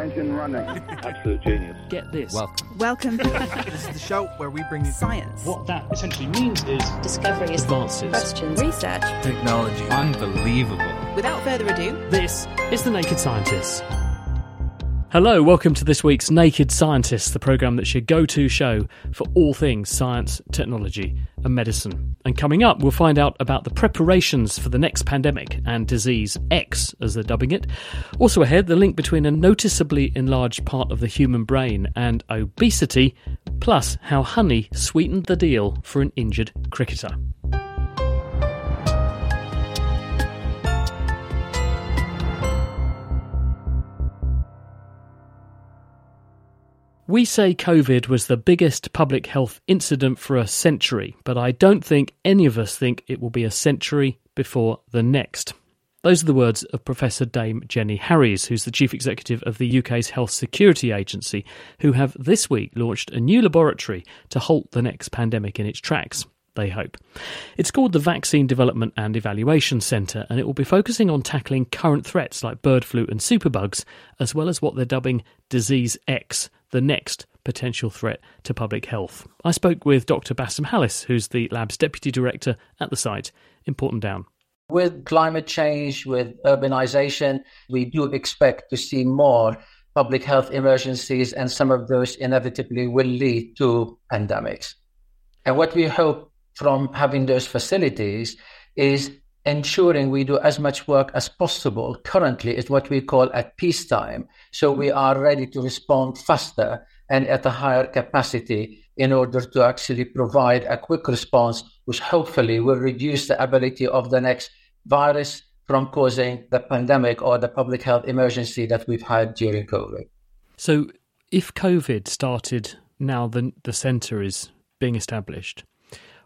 Engine running. Absolute genius. Get this. Welcome. Welcome. this is the show where we bring you Science. What that essentially means is Discoveries. advances. Questions. Research. technology. Unbelievable. Without further ado, This is The Naked Scientists. Hello, welcome to this week's Naked Scientists, the programme that's your go to show for all things science, technology, and medicine. And coming up, we'll find out about the preparations for the next pandemic and disease X, as they're dubbing it. Also, ahead, the link between a noticeably enlarged part of the human brain and obesity, plus how honey sweetened the deal for an injured cricketer. We say COVID was the biggest public health incident for a century, but I don't think any of us think it will be a century before the next. Those are the words of Professor Dame Jenny Harries, who's the Chief Executive of the UK's Health Security Agency, who have this week launched a new laboratory to halt the next pandemic in its tracks. They hope. It's called the Vaccine Development and Evaluation Centre, and it will be focusing on tackling current threats like bird flu and superbugs, as well as what they're dubbing Disease X, the next potential threat to public health. I spoke with Dr. Bassam Hallis, who's the lab's deputy director at the site in Porton Down. With climate change, with urbanization, we do expect to see more public health emergencies, and some of those inevitably will lead to pandemics. And what we hope from having those facilities is ensuring we do as much work as possible currently is what we call at peacetime. So we are ready to respond faster and at a higher capacity in order to actually provide a quick response, which hopefully will reduce the ability of the next virus from causing the pandemic or the public health emergency that we've had during COVID. So, if COVID started now the, the centre is being established,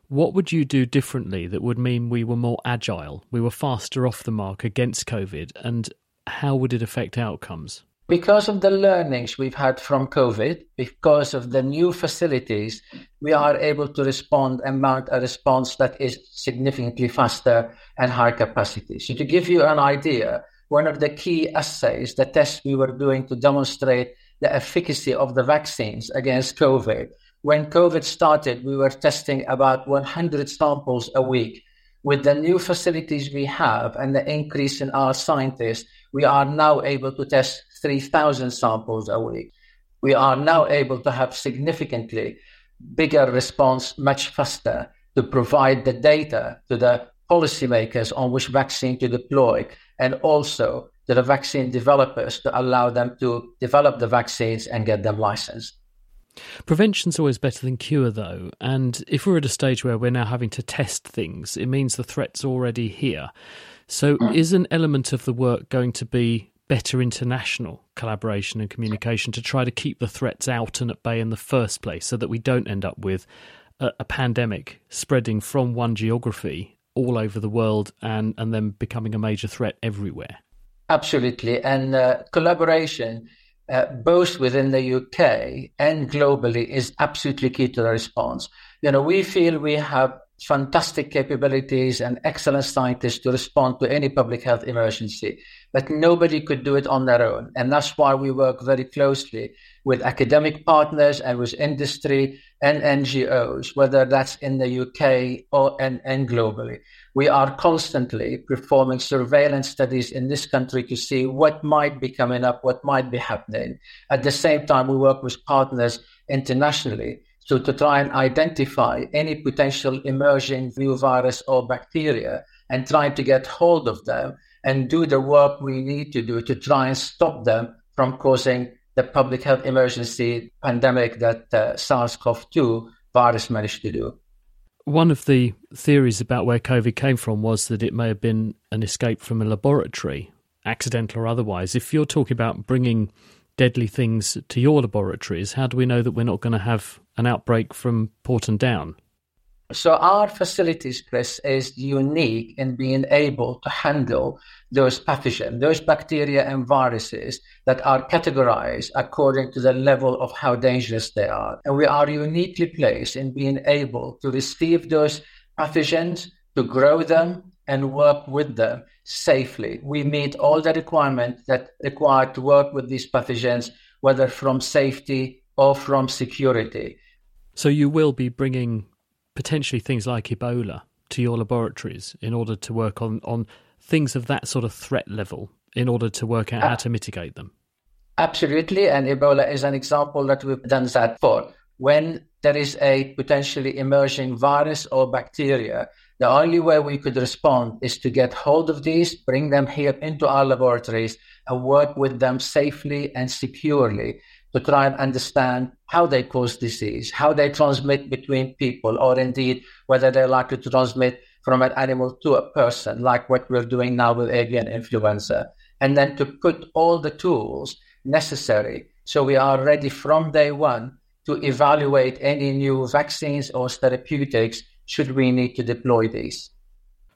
what would you do differently that would mean we were more agile, we were faster off the mark against COVID, and how would it affect outcomes? Because of the learnings we've had from COVID, because of the new facilities, we are able to respond and mount a response that is significantly faster and higher capacity. So, to give you an idea, one of the key assays, the tests we were doing to demonstrate the efficacy of the vaccines against COVID, when COVID started, we were testing about 100 samples a week. With the new facilities we have and the increase in our scientists, we are now able to test 3,000 samples a week. We are now able to have significantly bigger response much faster to provide the data to the policymakers on which vaccine to deploy and also to the vaccine developers to allow them to develop the vaccines and get them licensed. Prevention's always better than cure, though, and if we're at a stage where we're now having to test things, it means the threat's already here. So, is an element of the work going to be better international collaboration and communication to try to keep the threats out and at bay in the first place so that we don't end up with a, a pandemic spreading from one geography all over the world and, and then becoming a major threat everywhere? Absolutely. And uh, collaboration uh, both within the UK and globally is absolutely key to the response. You know, we feel we have fantastic capabilities and excellent scientists to respond to any public health emergency, but nobody could do it on their own. And that's why we work very closely with academic partners and with industry and NGOs, whether that's in the UK or and, and globally. We are constantly performing surveillance studies in this country to see what might be coming up, what might be happening. At the same time, we work with partners internationally so to try and identify any potential emerging new virus or bacteria and try to get hold of them and do the work we need to do to try and stop them from causing the public health emergency pandemic that uh, SARS-CoV-2 virus managed to do. One of the theories about where COVID came from was that it may have been an escape from a laboratory, accidental or otherwise. If you're talking about bringing deadly things to your laboratories, how do we know that we're not going to have an outbreak from Porton Down? So our facilities, Chris, is unique in being able to handle those pathogens, those bacteria and viruses that are categorized according to the level of how dangerous they are. And we are uniquely placed in being able to receive those pathogens, to grow them, and work with them safely. We meet all the requirements that require to work with these pathogens, whether from safety or from security. So you will be bringing potentially things like Ebola to your laboratories in order to work on, on things of that sort of threat level in order to work out how ah. to mitigate them? Absolutely. And Ebola is an example that we've done that for. When there is a potentially emerging virus or bacteria, the only way we could respond is to get hold of these, bring them here into our laboratories, and work with them safely and securely to try and understand how they cause disease, how they transmit between people, or indeed whether they're likely to transmit from an animal to a person, like what we're doing now with avian influenza. And then to put all the tools necessary so we are ready from day one to evaluate any new vaccines or therapeutics should we need to deploy these.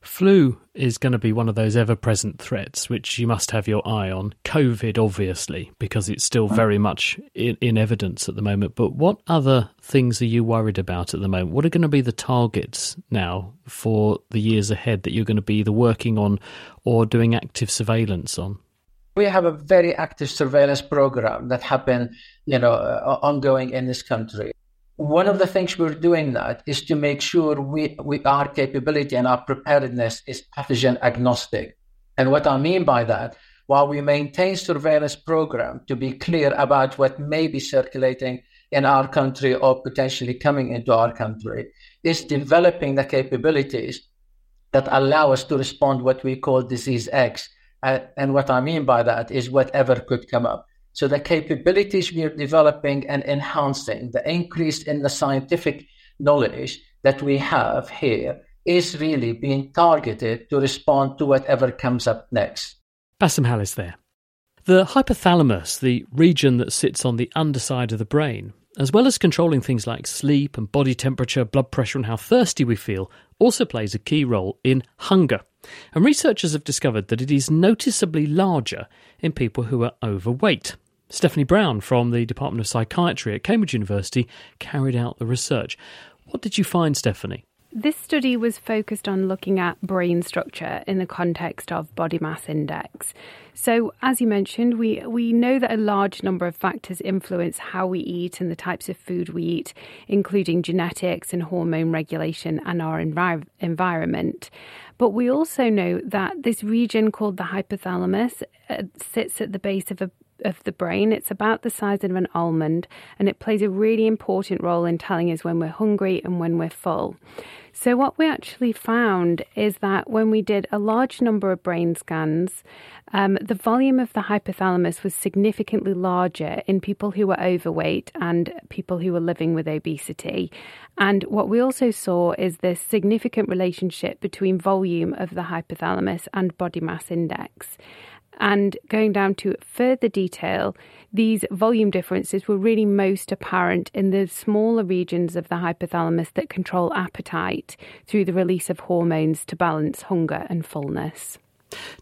Flu is going to be one of those ever present threats which you must have your eye on. COVID, obviously, because it's still very much in, in, evidence at the moment. But what other things are you worried about at the moment? What are going to be the targets now for the years ahead that you're going to be either working on or doing active surveillance on? We have a very active surveillance program that been, you know, uh, ongoing in this country one of the things we're doing that is to make sure we, we our capability and our preparedness is pathogen agnostic. And what I mean by that, while we maintain surveillance program to be clear about what may be circulating in our country or potentially coming into our country, is developing the capabilities that allow us to respond what we call disease X. Uh, and what I mean by that is whatever could come up. So the capabilities we are developing and enhancing, the increase in the scientific knowledge that we have here is really being targeted to respond to whatever comes up next. Bassam Hallis there. The hypothalamus, the region that sits on the underside of the brain, as well as controlling things like sleep and body temperature, blood pressure, and how thirsty we feel, also plays a key role in hunger. And researchers have discovered that it is noticeably larger in people who are overweight. Stephanie Brown from the Department of Psychiatry at Cambridge University carried out the research. What did you find, Stephanie? This study was focused on looking at brain structure in the context of body mass index. So, as you mentioned, we, we know that a large number of factors influence how we eat and the types of food we eat, including genetics and hormone regulation and our envir- environment. But we also know that this region called the hypothalamus uh, sits at the base of a of the brain. It's about the size of an almond and it plays a really important role in telling us when we're hungry and when we're full. So, what we actually found is that when we did a large number of brain scans, um, the volume of the hypothalamus was significantly larger in people who were overweight and people who were living with obesity. And what we also saw is this significant relationship between volume of the hypothalamus and body mass index. And going down to further detail, these volume differences were really most apparent in the smaller regions of the hypothalamus that control appetite through the release of hormones to balance hunger and fullness.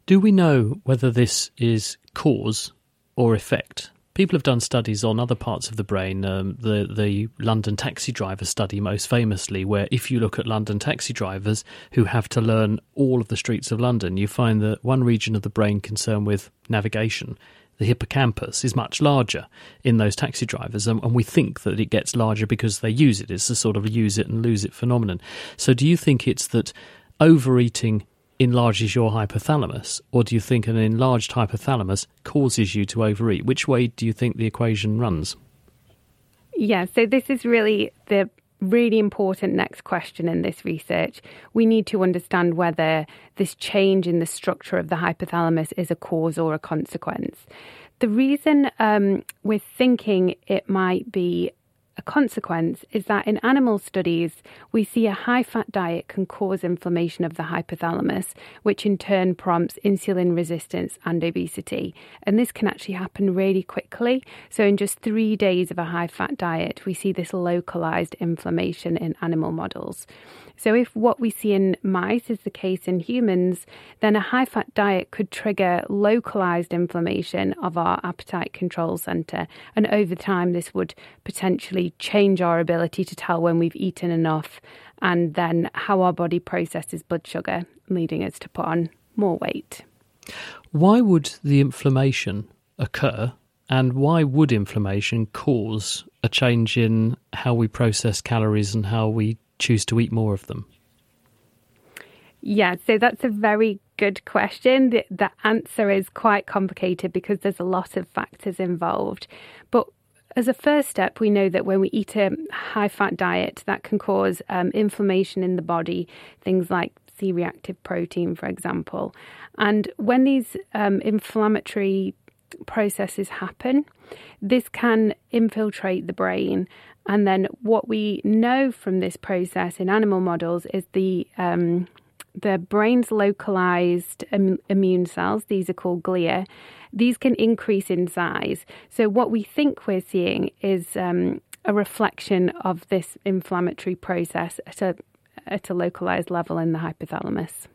Do we know whether this is cause or effect? People have done studies on other parts of the brain. Um, the the London taxi driver study, most famously, where if you look at London taxi drivers who have to learn all of the streets of London, you find that one region of the brain concerned with navigation, the hippocampus, is much larger in those taxi drivers, and, and we think that it gets larger because they use it. It's a sort of use it and lose it phenomenon. So, do you think it's that overeating enlarges your hypothalamus, or do you think an enlarged hypothalamus causes you to overeat? Which way do you think the equation runs? Yeah, so this is really the really important next question in this research. We need to understand whether this change in the structure of the hypothalamus is a cause or a consequence. The reason um, we're thinking it might be a consequence is that in animal studies, we see a high fat diet can cause inflammation of the hypothalamus, which in turn prompts insulin resistance and obesity. And this can actually happen really quickly. So, in just three days of a high fat diet, we see this localized inflammation in animal models. So, if what we see in mice is the case in humans, then a high fat diet could trigger localized inflammation of our appetite control center. And over time, this would potentially change our ability to tell when we've eaten enough and then how our body processes blood sugar, leading us to put on more weight. Why would the inflammation occur? And why would inflammation cause a change in how we process calories and how we choose to eat more of them? Yeah, so that's a very good question. The, the answer is quite complicated because there's a lot of factors involved. But as a first step, we know that when we eat a high fat diet, that can cause um, inflammation in the body, things like C reactive protein, for example. And when these um, inflammatory processes happen, this can infiltrate the brain and then what we know from this process in animal models is the um, the brain's localized Im- immune cells, these are called glia, these can increase in size. So, what we think we're seeing is um, a reflection of this inflammatory process at a, at a localized level in the hypothalamus.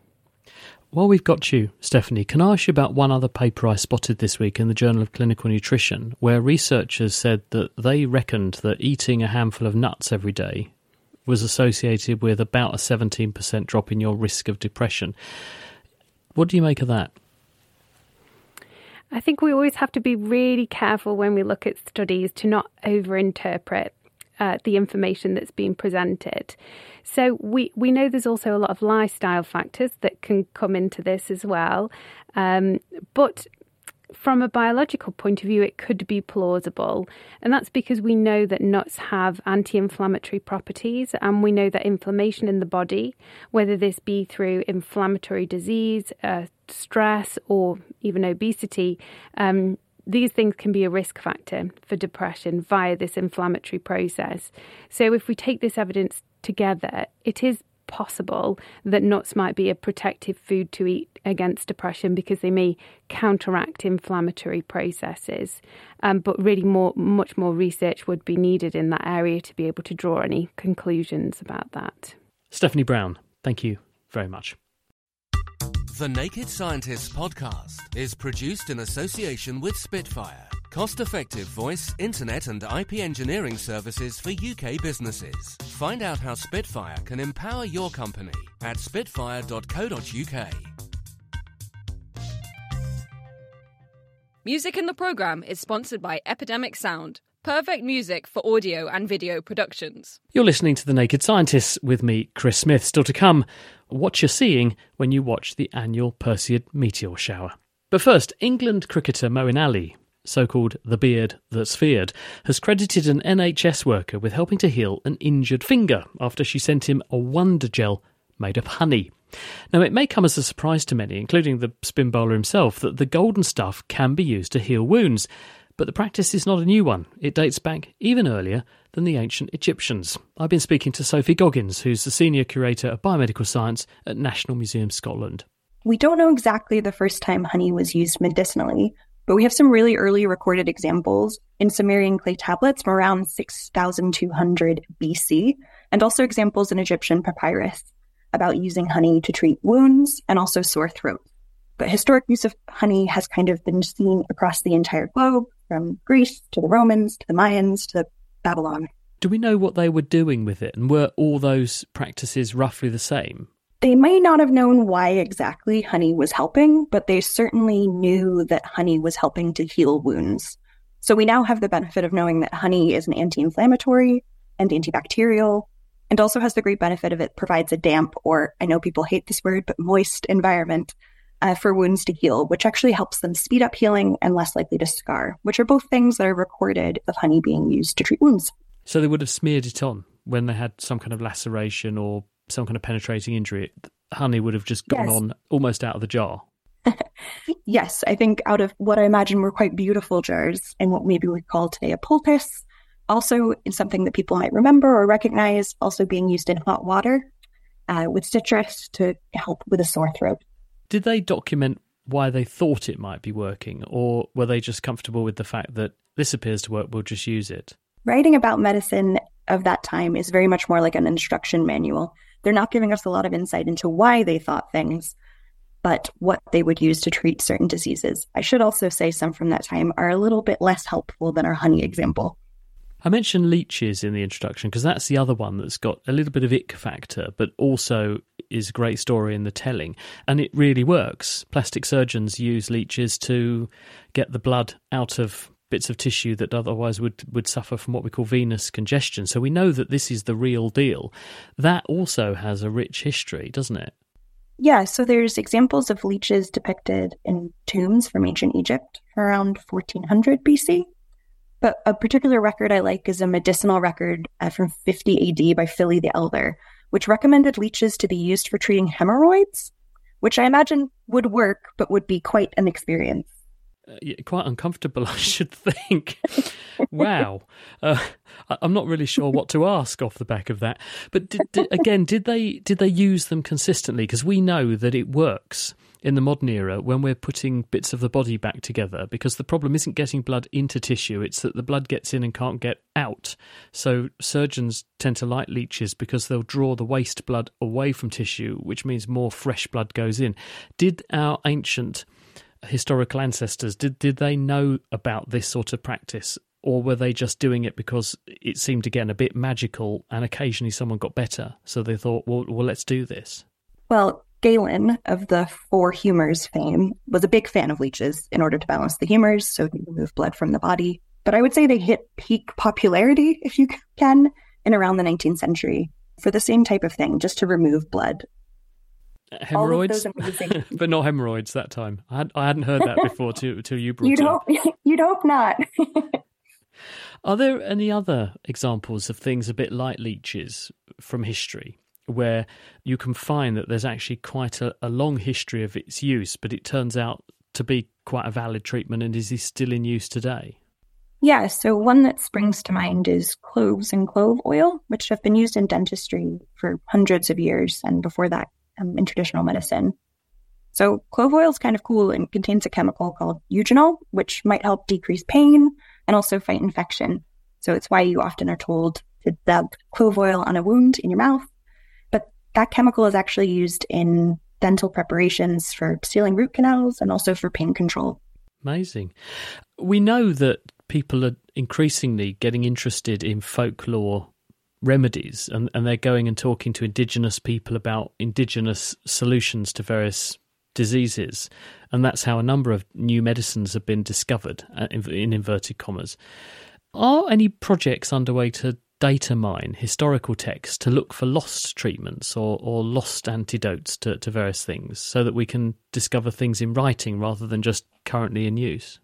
While we've got you, Stephanie, can I ask you about one other paper I spotted this week in the Journal of Clinical Nutrition, where researchers said that they reckoned that eating a handful of nuts every day was associated with about a 17% drop in your risk of depression. What do you make of that? I think we always have to be really careful when we look at studies to not overinterpret uh, the information that's being presented. So we we know there's also a lot of lifestyle factors that can come into this as well, um, but from a biological point of view, it could be plausible. And that's because we know that nuts have anti inflammatory properties, and we know that inflammation in the body, whether this be through inflammatory disease, uh, stress, or even obesity, um, these things can be a risk factor for depression via this inflammatory process. So, if we take this evidence together, it is possible that nuts might be a protective food to eat against depression because they may counteract inflammatory processes. Um, but really, more, much more research would be needed in that area to be able to draw any conclusions about that. Stephanie Brown, thank you very much. The Naked Scientists podcast is produced in association with Spitfire, cost effective voice, internet, and IP engineering services for UK businesses. Find out how Spitfire can empower your company at spitfire.co.uk. Music in the program is sponsored by Epidemic Sound. Perfect music for audio and video productions. You're listening to The Naked Scientists with me, Chris Smith. Still to come, what you're seeing when you watch the annual Perseid meteor shower. But first, England cricketer Moeen Ali, so called the beard that's feared, has credited an NHS worker with helping to heal an injured finger after she sent him a wonder gel made of honey. Now, it may come as a surprise to many, including the spin bowler himself, that the golden stuff can be used to heal wounds. But the practice is not a new one. It dates back even earlier than the ancient Egyptians. I've been speaking to Sophie Goggins, who's the Senior Curator of Biomedical Science at National Museum Scotland. We don't know exactly the first time honey was used medicinally, but we have some really early recorded examples in Sumerian clay tablets from around 6200 BC, and also examples in Egyptian papyrus about using honey to treat wounds and also sore throat. But historic use of honey has kind of been seen across the entire globe, from Greece to the Romans to the Mayans to Babylon. Do we know what they were doing with it? And were all those practices roughly the same? They may not have known why exactly honey was helping, but they certainly knew that honey was helping to heal wounds. So we now have the benefit of knowing that honey is an anti inflammatory and antibacterial, and also has the great benefit of it provides a damp, or I know people hate this word, but moist environment uh, for wounds to heal, which actually helps them speed up healing and less likely to scar, which are both things that are recorded of honey being used to treat wounds. So they would have smeared it on when they had some kind of laceration or some kind of penetrating injury. Honey would have just gone yes. on almost out of the jar. yes, I think out of what I imagine were quite beautiful jars and what maybe we call today a poultice, Also, in something that people might remember or recognize, also being used in hot water uh, with citrus to help with a sore throat. Did they document why they thought it might be working, or were they just comfortable with the fact that this appears to work, we'll just use it? Writing about medicine of that time is very much more like an instruction manual. They're not giving us a lot of insight into why they thought things, but what they would use to treat certain diseases. I should also say some from that time are a little bit less helpful than our honey example. I mentioned leeches in the introduction because that's the other one that's got a little bit of ick factor, but also is a great story in the telling. And it really works. Plastic surgeons use leeches to get the blood out of bits of tissue that otherwise would, would suffer from what we call venous congestion. So we know that this is the real deal. That also has a rich history, doesn't it? Yeah, so there's examples of leeches depicted in tombs from ancient Egypt around 1400 BC. But a particular record I like is a medicinal record uh, from 50 AD by Pliny the Elder, which recommended leeches to be used for treating hemorrhoids, which I imagine would work, but would be quite an experience. Uh, yeah, quite uncomfortable, I should think. wow, uh, I'm not really sure what to ask off the back of that. But did, did, again, did they did they use them consistently? Because we know that it works in the modern era when we're putting bits of the body back together because the problem isn't getting blood into tissue, it's that the blood gets in and can't get out. So surgeons tend to like leeches because they'll draw the waste blood away from tissue, which means more fresh blood goes in. Did our ancient historical ancestors did did they know about this sort of practice or were they just doing it because it seemed again a bit magical and occasionally someone got better so they thought well well let's do this well Galen of the Four Humors fame was a big fan of leeches in order to balance the humors, so to remove blood from the body. But I would say they hit peak popularity, if you can, in around the 19th century for the same type of thing, just to remove blood. Hemorrhoids, amazing... but not hemorrhoids that time. I, had, I hadn't heard that before till, till you brought you'd it hope, You'd hope not. Are there any other examples of things a bit like leeches from history? Where you can find that there's actually quite a, a long history of its use, but it turns out to be quite a valid treatment and is this still in use today? Yeah, so one that springs to mind is cloves and clove oil, which have been used in dentistry for hundreds of years, and before that, um, in traditional medicine. So, clove oil is kind of cool and contains a chemical called eugenol, which might help decrease pain and also fight infection. So, it's why you often are told to dab clove oil on a wound in your mouth that chemical is actually used in dental preparations for sealing root canals and also for pain control. Amazing. We know that people are increasingly getting interested in folklore remedies and, and they're going and talking to indigenous people about indigenous solutions to various diseases. And that's how a number of new medicines have been discovered, uh, in, in inverted commas. Are any projects underway to data mine historical texts to look for lost treatments or, or lost antidotes to, to various things so that we can discover things in writing rather than just currently in use?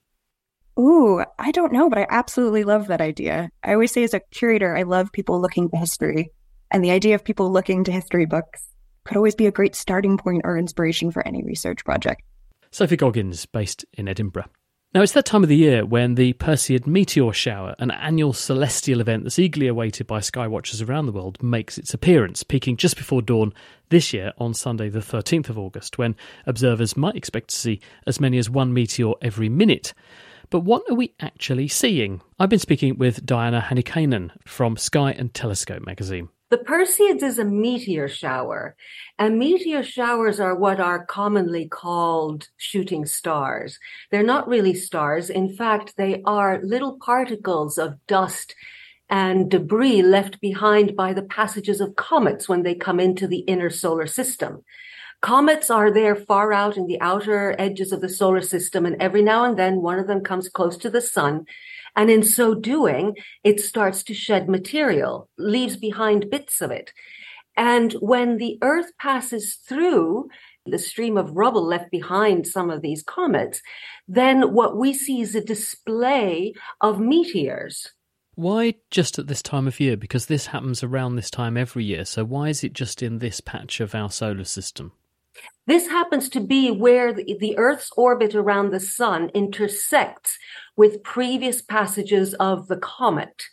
Ooh, I don't know, but I absolutely love that idea. I always say, as a curator, I love people looking to history. And the idea of people looking to history books could always be a great starting point or inspiration for any research project. Sophie Goggins, based in Edinburgh. Now, it's that time of the year when the Perseid meteor shower, an annual celestial event that's eagerly awaited by skywatchers around the world, makes its appearance, peaking just before dawn this year on Sunday, the 13th of August, when observers might expect to see as many as one meteor every minute. But what are we actually seeing? I've been speaking with Diana Hannikainen from Sky and Telescope magazine. The Perseids is a meteor shower, and meteor showers are what are commonly called shooting stars. They're not really stars. In fact, they are little particles of dust and debris left behind by the passages of comets when they come into the inner solar system. Comets are there far out in the outer edges of the solar system, and every now and then one of them comes close to the sun and in so doing, it starts to shed material, leaves behind bits of it. And when the Earth passes through the stream of rubble left behind some of these comets, then what we see is a display of meteors. Why just at this time of year? Because this happens around this time every year. So why is it just in this patch of our solar system? This happens to be where the Earth's orbit around the sun intersects with previous passages of the comet.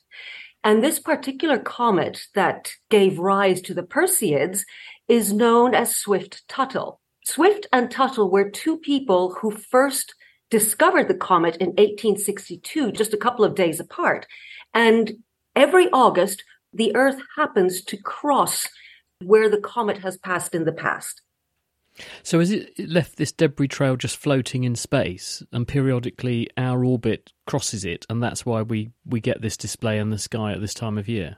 And this particular comet that gave rise to the Perseids is known as Swift-Tuttle. Swift and Tuttle were two people who first discovered the comet in 1862, just a couple of days apart. And every August, the Earth happens to cross where the comet has passed in the past. So has it left this debris trail just floating in space, and periodically our orbit crosses it, and that's why we, we get this display in the sky at this time of year?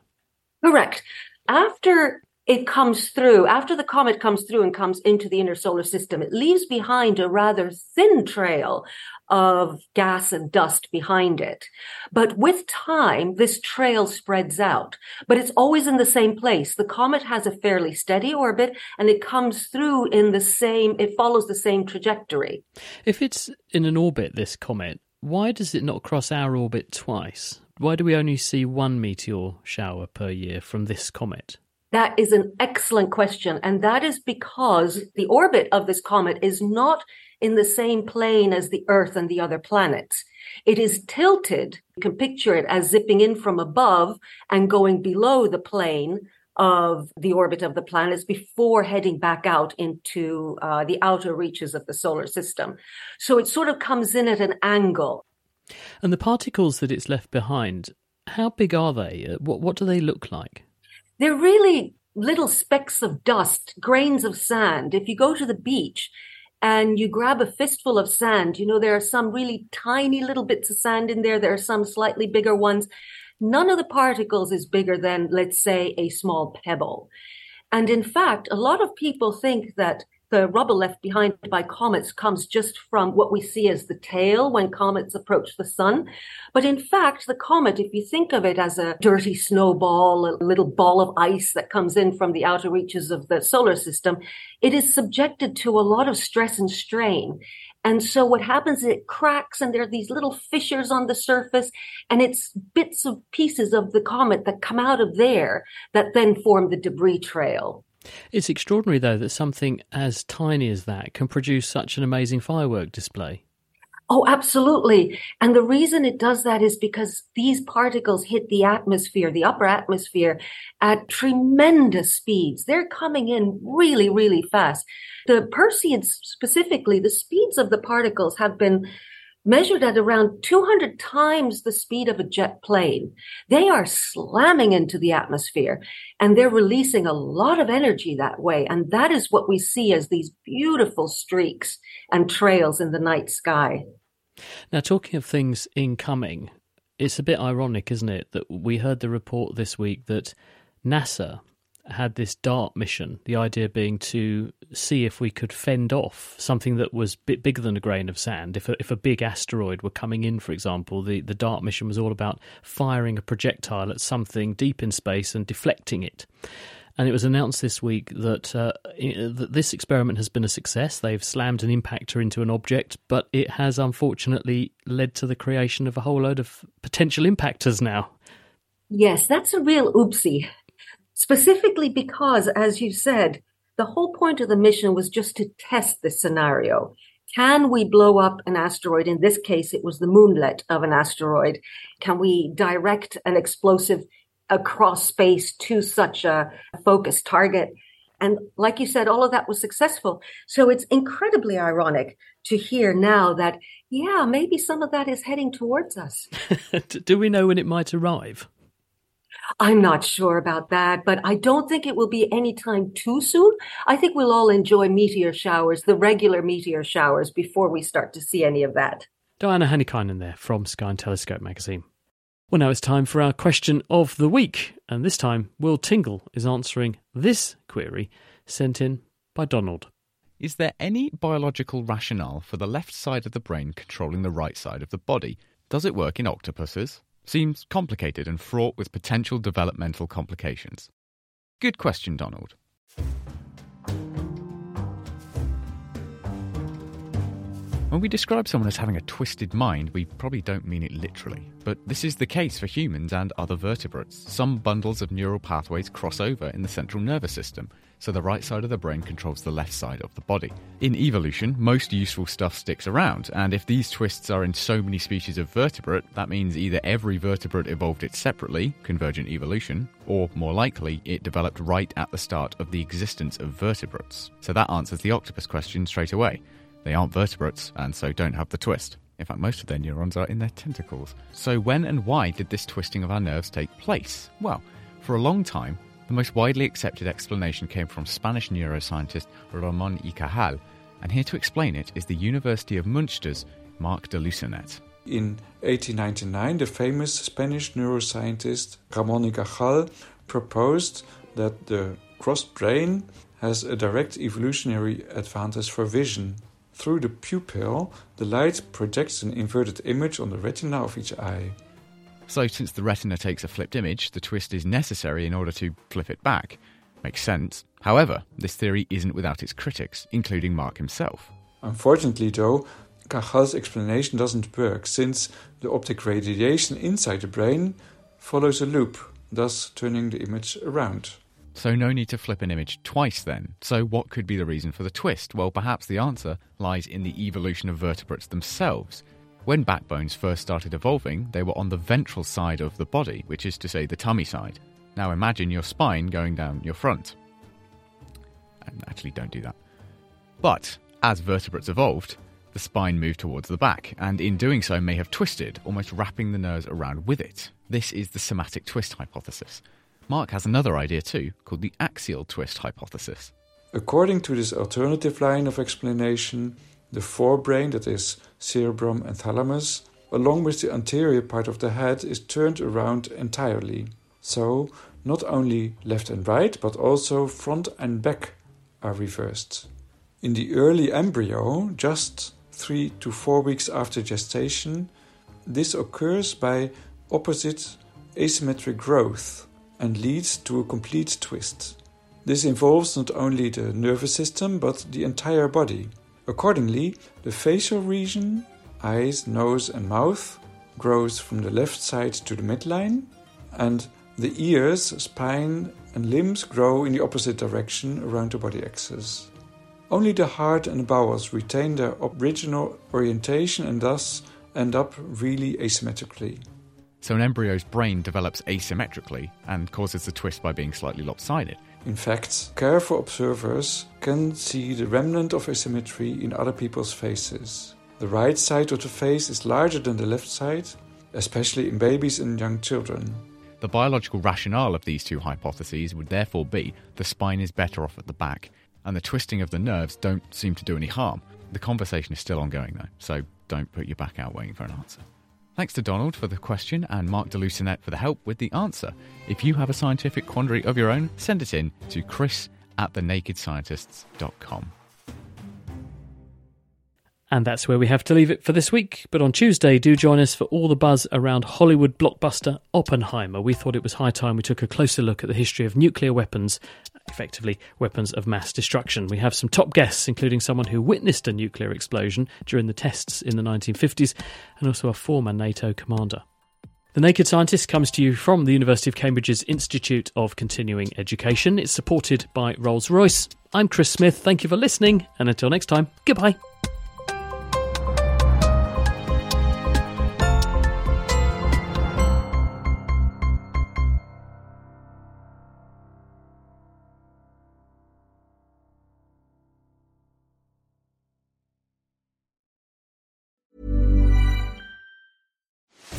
Correct. After it comes through, after the comet comes through and comes into the inner solar system, it leaves behind a rather thin trail of gas and dust behind it. But with time, this trail spreads out, but it's always in the same place. The comet has a fairly steady orbit and it comes through in the same, it follows the same trajectory. If it's in an orbit, this comet, why does it not cross our orbit twice? Why do we only see one meteor shower per year from this comet? That is an excellent question. And that is because the orbit of this comet is not in the same plane as the Earth and the other planets. It is tilted. You can picture it as zipping in from above and going below the plane of the orbit of the planets before heading back out into uh, the outer reaches of the solar system. So it sort of comes in at an angle. And the particles that it's left behind, how big are they? Uh, what, what do they look like? They're really little specks of dust, grains of sand. If you go to the beach, and you grab a fistful of sand. You know, there are some really tiny little bits of sand in there. There are some slightly bigger ones. None of the particles is bigger than, let's say, a small pebble. And in fact, a lot of people think that the rubble left behind by comets comes just from what we see as the tail when comets approach the sun. But in fact, the comet, if you think of it as a dirty snowball, a little ball of ice that comes in from the outer reaches of the solar system, it is subjected to a lot of stress and strain. And so what happens is it cracks and there are these little fissures on the surface and it's bits of pieces of the comet that come out of there that then form the debris trail. It's extraordinary, though, that something as tiny as that can produce such an amazing firework display. Oh, absolutely. And the reason it does that is because these particles hit the atmosphere, the upper atmosphere at tremendous speeds. They're coming in really, really fast. The Perseids specifically, the speeds of the particles have been measured at around 200 times the speed of a jet plane. They are slamming into the atmosphere and they're releasing a lot of energy that way. And that is what we see as these beautiful streaks and trails in the night sky. Now, talking of things incoming, it's a bit ironic, isn't it, that we heard the report this week that NASA had this DART mission, the idea being to see if we could fend off something that was bit bigger than a grain of sand. If a, if a big asteroid were coming in, for example, the, the DART mission was all about firing a projectile at something deep in space and deflecting it. And it was announced this week that, uh, that this experiment has been a success. They've slammed an impactor into an object, but it has unfortunately led to the creation of a whole load of potential impactors now. Yes, that's a real oopsie specifically because, as you said, the whole point of the mission was just to test this scenario. Can we blow up an asteroid? In this case, it was the moonlet of an asteroid. Can we direct an explosive across space to such a focused target? And like you said, all of that was successful. So it's incredibly ironic to hear now that, yeah, maybe some of that is heading towards us. Do we know when it might arrive? I'm not sure about that, but I don't think it will be any time too soon. I think we'll all enjoy meteor showers, the regular meteor showers, before we start to see any of that. Diana Hannikainen there from Sky and Telescope magazine. Well, now it's time for our question of the week, and this time Will Tingle is answering this query sent in by Donald. Is there any biological rationale for the left side of the brain controlling the right side of the body? Does it work in octopuses? Seems complicated and fraught with potential developmental complications. Good question, Donald. When we describe someone as having a twisted mind, we probably don't mean it literally. But this is the case for humans and other vertebrates. Some bundles of neural pathways cross over in the central nervous system, so the right side of the brain controls the left side of the body. In evolution, most useful stuff sticks around, and if these twists are in so many species of vertebrate, that means either every vertebrate evolved it separately, convergent evolution, or more likely, it developed right at the start of the existence of vertebrates. So that answers the octopus question straight away. They aren't vertebrates, and so don't have the twist. In fact, most of their neurons are in their tentacles. So, when and why did this twisting of our nerves take place? Well, for a long time, the most widely accepted explanation came from Spanish neuroscientist Ramon y Cajal, and here to explain it is the University of Münster's Marc de Lussanet. In 1899, the famous Spanish neuroscientist Ramon y Cajal proposed that the crossed brain has a direct evolutionary advantage for vision. Through the pupil, the light projects an inverted image on the retina of each eye. So, since the retina takes a flipped image, the twist is necessary in order to flip it back. Makes sense. However, this theory isn't without its critics, including Marc himself. Unfortunately, though, Cajal's explanation doesn't work, since the optic radiation inside the brain follows a loop, thus turning the image around. So, no need to flip an image twice then. So, what could be the reason for the twist? Well, perhaps the answer lies in the evolution of vertebrates themselves. When backbones first started evolving, they were on the ventral side of the body, which is to say the tummy side. Now, imagine your spine going down your front. And actually, don't do that. But as vertebrates evolved, the spine moved towards the back, and in doing so may have twisted, almost wrapping the nerves around with it. This is the somatic twist hypothesis. Marc has another idea too, called the axial twist hypothesis. According to this alternative line of explanation, the forebrain, that is, cerebrum and thalamus, along with the anterior part of the head, is turned around entirely. So, not only left and right, but also front and back are reversed. In the early embryo, just three to four weeks after gestation, this occurs by opposite asymmetric growth and leads to a complete twist. This involves not only the nervous system but the entire body. Accordingly, the facial region, eyes, nose, and mouth, grows from the left side to the midline, and the ears, spine, and limbs grow in the opposite direction around the body axis. Only the heart and the bowels retain their original orientation and thus end up really asymmetrically. So, an embryo's brain develops asymmetrically and causes the twist by being slightly lopsided. In fact, careful observers can see the remnant of asymmetry in other people's faces. The right side of the face is larger than the left side, especially in babies and young children. The biological rationale of these two hypotheses would therefore be the spine is better off at the back, and the twisting of the nerves don't seem to do any harm. The conversation is still ongoing though, so don't put your back out waiting for an answer. Thanks to Donald for the question and Marc de Lussanet for the help with the answer. If you have a scientific quandary of your own, send it in to chris at thenakedscientists.com. And that's where we have to leave it for this week. But on Tuesday, do join us for all the buzz around Hollywood blockbuster Oppenheimer. We thought it was high time we took a closer look at the history of nuclear weapons, effectively weapons of mass destruction. We have some top guests, including someone who witnessed a nuclear explosion during the tests in the 1950s, and also a former NATO commander. The Naked Scientist comes to you from the University of Cambridge's Institute of Continuing Education. It's supported by Rolls Royce. I'm Chris Smith. Thank you for listening, and until next time, goodbye.